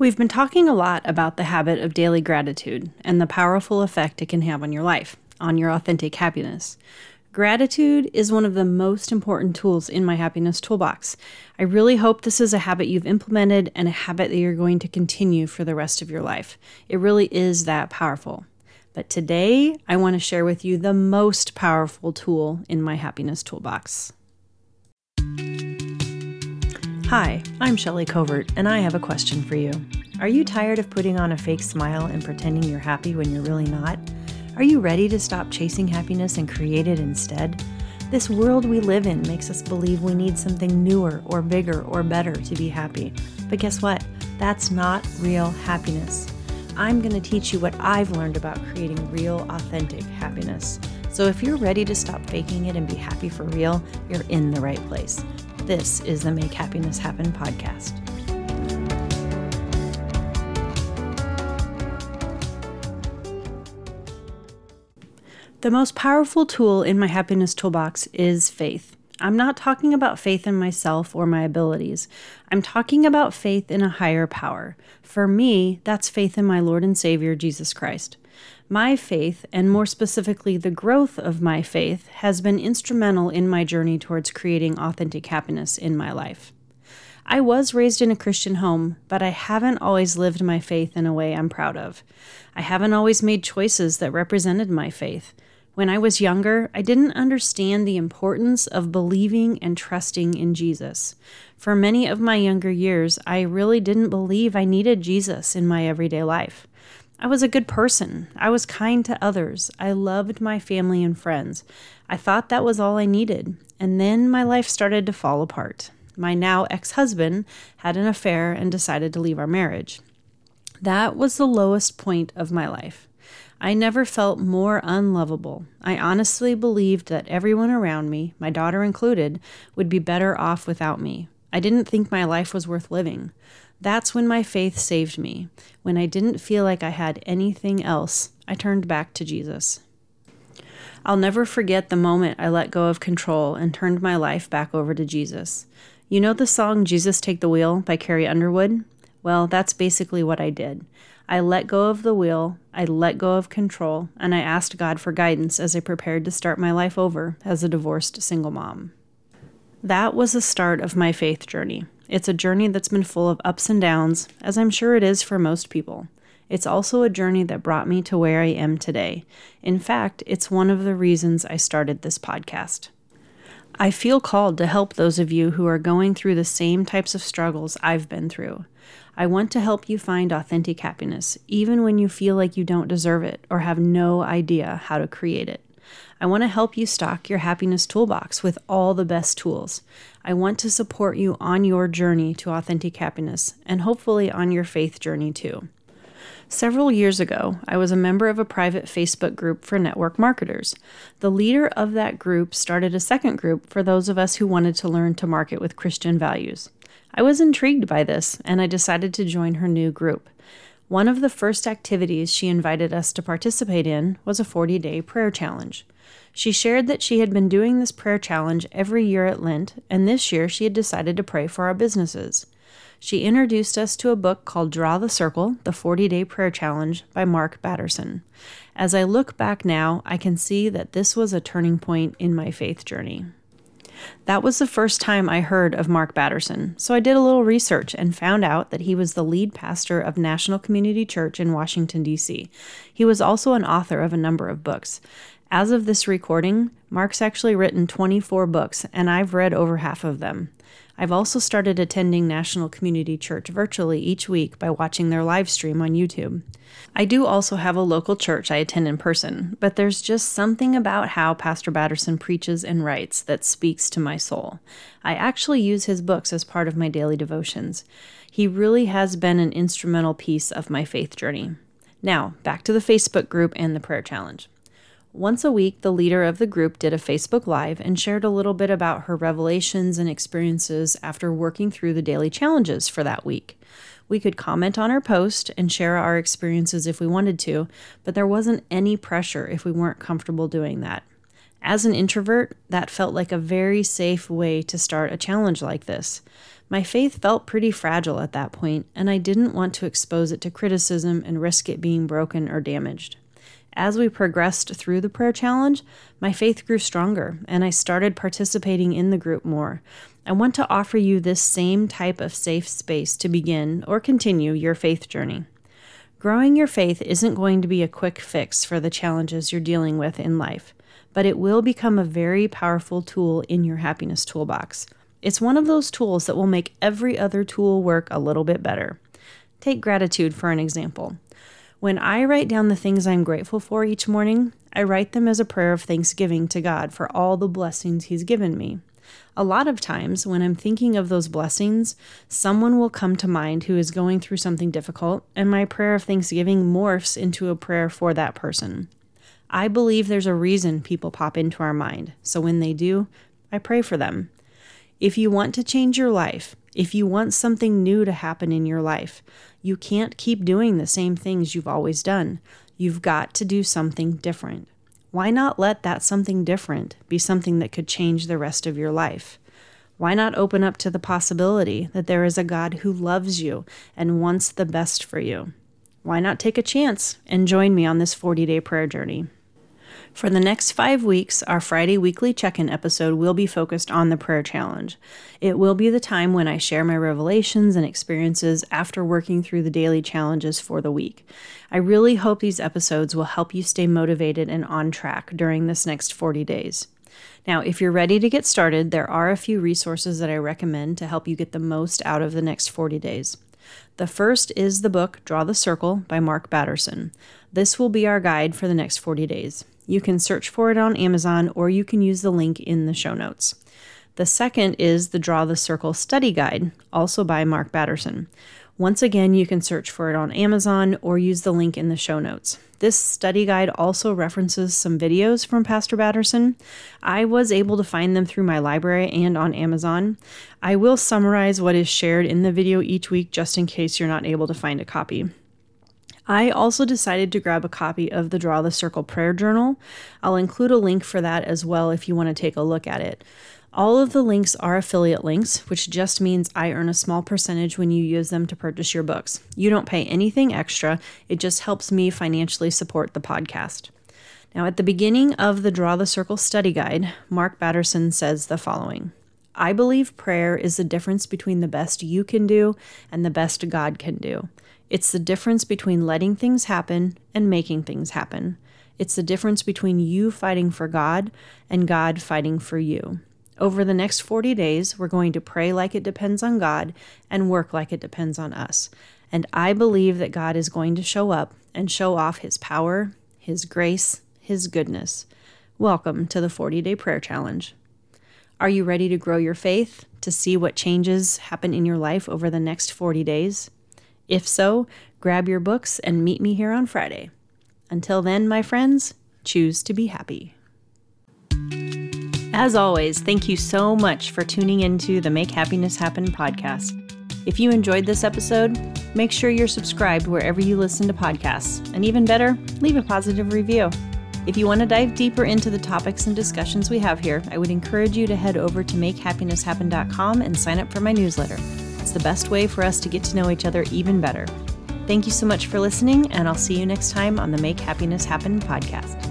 We've been talking a lot about the habit of daily gratitude and the powerful effect it can have on your life, on your authentic happiness. Gratitude is one of the most important tools in my happiness toolbox. I really hope this is a habit you've implemented and a habit that you're going to continue for the rest of your life. It really is that powerful. But today, I want to share with you the most powerful tool in my happiness toolbox. Hi, I'm Shelly Covert, and I have a question for you. Are you tired of putting on a fake smile and pretending you're happy when you're really not? Are you ready to stop chasing happiness and create it instead? This world we live in makes us believe we need something newer or bigger or better to be happy. But guess what? That's not real happiness. I'm going to teach you what I've learned about creating real, authentic happiness. So if you're ready to stop faking it and be happy for real, you're in the right place. This is the Make Happiness Happen podcast. The most powerful tool in my happiness toolbox is faith. I'm not talking about faith in myself or my abilities. I'm talking about faith in a higher power. For me, that's faith in my Lord and Savior, Jesus Christ. My faith, and more specifically, the growth of my faith, has been instrumental in my journey towards creating authentic happiness in my life. I was raised in a Christian home, but I haven't always lived my faith in a way I'm proud of. I haven't always made choices that represented my faith. When I was younger, I didn't understand the importance of believing and trusting in Jesus. For many of my younger years, I really didn't believe I needed Jesus in my everyday life. I was a good person. I was kind to others. I loved my family and friends. I thought that was all I needed. And then my life started to fall apart. My now ex husband had an affair and decided to leave our marriage. That was the lowest point of my life. I never felt more unlovable. I honestly believed that everyone around me, my daughter included, would be better off without me. I didn't think my life was worth living. That's when my faith saved me. When I didn't feel like I had anything else, I turned back to Jesus. I'll never forget the moment I let go of control and turned my life back over to Jesus. You know the song Jesus Take the Wheel by Carrie Underwood? Well, that's basically what I did. I let go of the wheel, I let go of control, and I asked God for guidance as I prepared to start my life over as a divorced single mom. That was the start of my faith journey. It's a journey that's been full of ups and downs, as I'm sure it is for most people. It's also a journey that brought me to where I am today. In fact, it's one of the reasons I started this podcast. I feel called to help those of you who are going through the same types of struggles I've been through. I want to help you find authentic happiness, even when you feel like you don't deserve it or have no idea how to create it. I want to help you stock your happiness toolbox with all the best tools. I want to support you on your journey to authentic happiness and hopefully on your faith journey too. Several years ago, I was a member of a private Facebook group for network marketers. The leader of that group started a second group for those of us who wanted to learn to market with Christian values. I was intrigued by this, and I decided to join her new group. One of the first activities she invited us to participate in was a 40 day prayer challenge. She shared that she had been doing this prayer challenge every year at Lent, and this year she had decided to pray for our businesses. She introduced us to a book called Draw the Circle The 40 Day Prayer Challenge by Mark Batterson. As I look back now, I can see that this was a turning point in my faith journey. That was the first time I heard of Mark Batterson, so I did a little research and found out that he was the lead pastor of National Community Church in Washington, D.C. He was also an author of a number of books. As of this recording, Mark's actually written 24 books, and I've read over half of them. I've also started attending National Community Church virtually each week by watching their live stream on YouTube. I do also have a local church I attend in person, but there's just something about how Pastor Batterson preaches and writes that speaks to my soul. I actually use his books as part of my daily devotions. He really has been an instrumental piece of my faith journey. Now, back to the Facebook group and the prayer challenge. Once a week, the leader of the group did a Facebook Live and shared a little bit about her revelations and experiences after working through the daily challenges for that week. We could comment on her post and share our experiences if we wanted to, but there wasn't any pressure if we weren't comfortable doing that. As an introvert, that felt like a very safe way to start a challenge like this. My faith felt pretty fragile at that point, and I didn't want to expose it to criticism and risk it being broken or damaged. As we progressed through the prayer challenge, my faith grew stronger and I started participating in the group more. I want to offer you this same type of safe space to begin or continue your faith journey. Growing your faith isn't going to be a quick fix for the challenges you're dealing with in life, but it will become a very powerful tool in your happiness toolbox. It's one of those tools that will make every other tool work a little bit better. Take gratitude for an example. When I write down the things I'm grateful for each morning, I write them as a prayer of thanksgiving to God for all the blessings He's given me. A lot of times, when I'm thinking of those blessings, someone will come to mind who is going through something difficult, and my prayer of thanksgiving morphs into a prayer for that person. I believe there's a reason people pop into our mind, so when they do, I pray for them. If you want to change your life, if you want something new to happen in your life, you can't keep doing the same things you've always done. You've got to do something different. Why not let that something different be something that could change the rest of your life? Why not open up to the possibility that there is a God who loves you and wants the best for you? Why not take a chance and join me on this 40 day prayer journey? For the next five weeks, our Friday weekly check in episode will be focused on the prayer challenge. It will be the time when I share my revelations and experiences after working through the daily challenges for the week. I really hope these episodes will help you stay motivated and on track during this next 40 days. Now, if you're ready to get started, there are a few resources that I recommend to help you get the most out of the next 40 days. The first is the book Draw the Circle by Mark Batterson. This will be our guide for the next 40 days. You can search for it on Amazon or you can use the link in the show notes. The second is the Draw the Circle Study Guide, also by Mark Batterson. Once again, you can search for it on Amazon or use the link in the show notes. This study guide also references some videos from Pastor Batterson. I was able to find them through my library and on Amazon. I will summarize what is shared in the video each week just in case you're not able to find a copy. I also decided to grab a copy of the Draw the Circle Prayer Journal. I'll include a link for that as well if you want to take a look at it. All of the links are affiliate links, which just means I earn a small percentage when you use them to purchase your books. You don't pay anything extra, it just helps me financially support the podcast. Now, at the beginning of the Draw the Circle study guide, Mark Batterson says the following I believe prayer is the difference between the best you can do and the best God can do. It's the difference between letting things happen and making things happen. It's the difference between you fighting for God and God fighting for you. Over the next 40 days, we're going to pray like it depends on God and work like it depends on us. And I believe that God is going to show up and show off His power, His grace, His goodness. Welcome to the 40 Day Prayer Challenge. Are you ready to grow your faith, to see what changes happen in your life over the next 40 days? If so, grab your books and meet me here on Friday. Until then, my friends, choose to be happy. As always, thank you so much for tuning into the Make Happiness Happen podcast. If you enjoyed this episode, make sure you're subscribed wherever you listen to podcasts, and even better, leave a positive review. If you want to dive deeper into the topics and discussions we have here, I would encourage you to head over to makehappinesshappen.com and sign up for my newsletter. It's the best way for us to get to know each other even better. Thank you so much for listening, and I'll see you next time on the Make Happiness Happen podcast.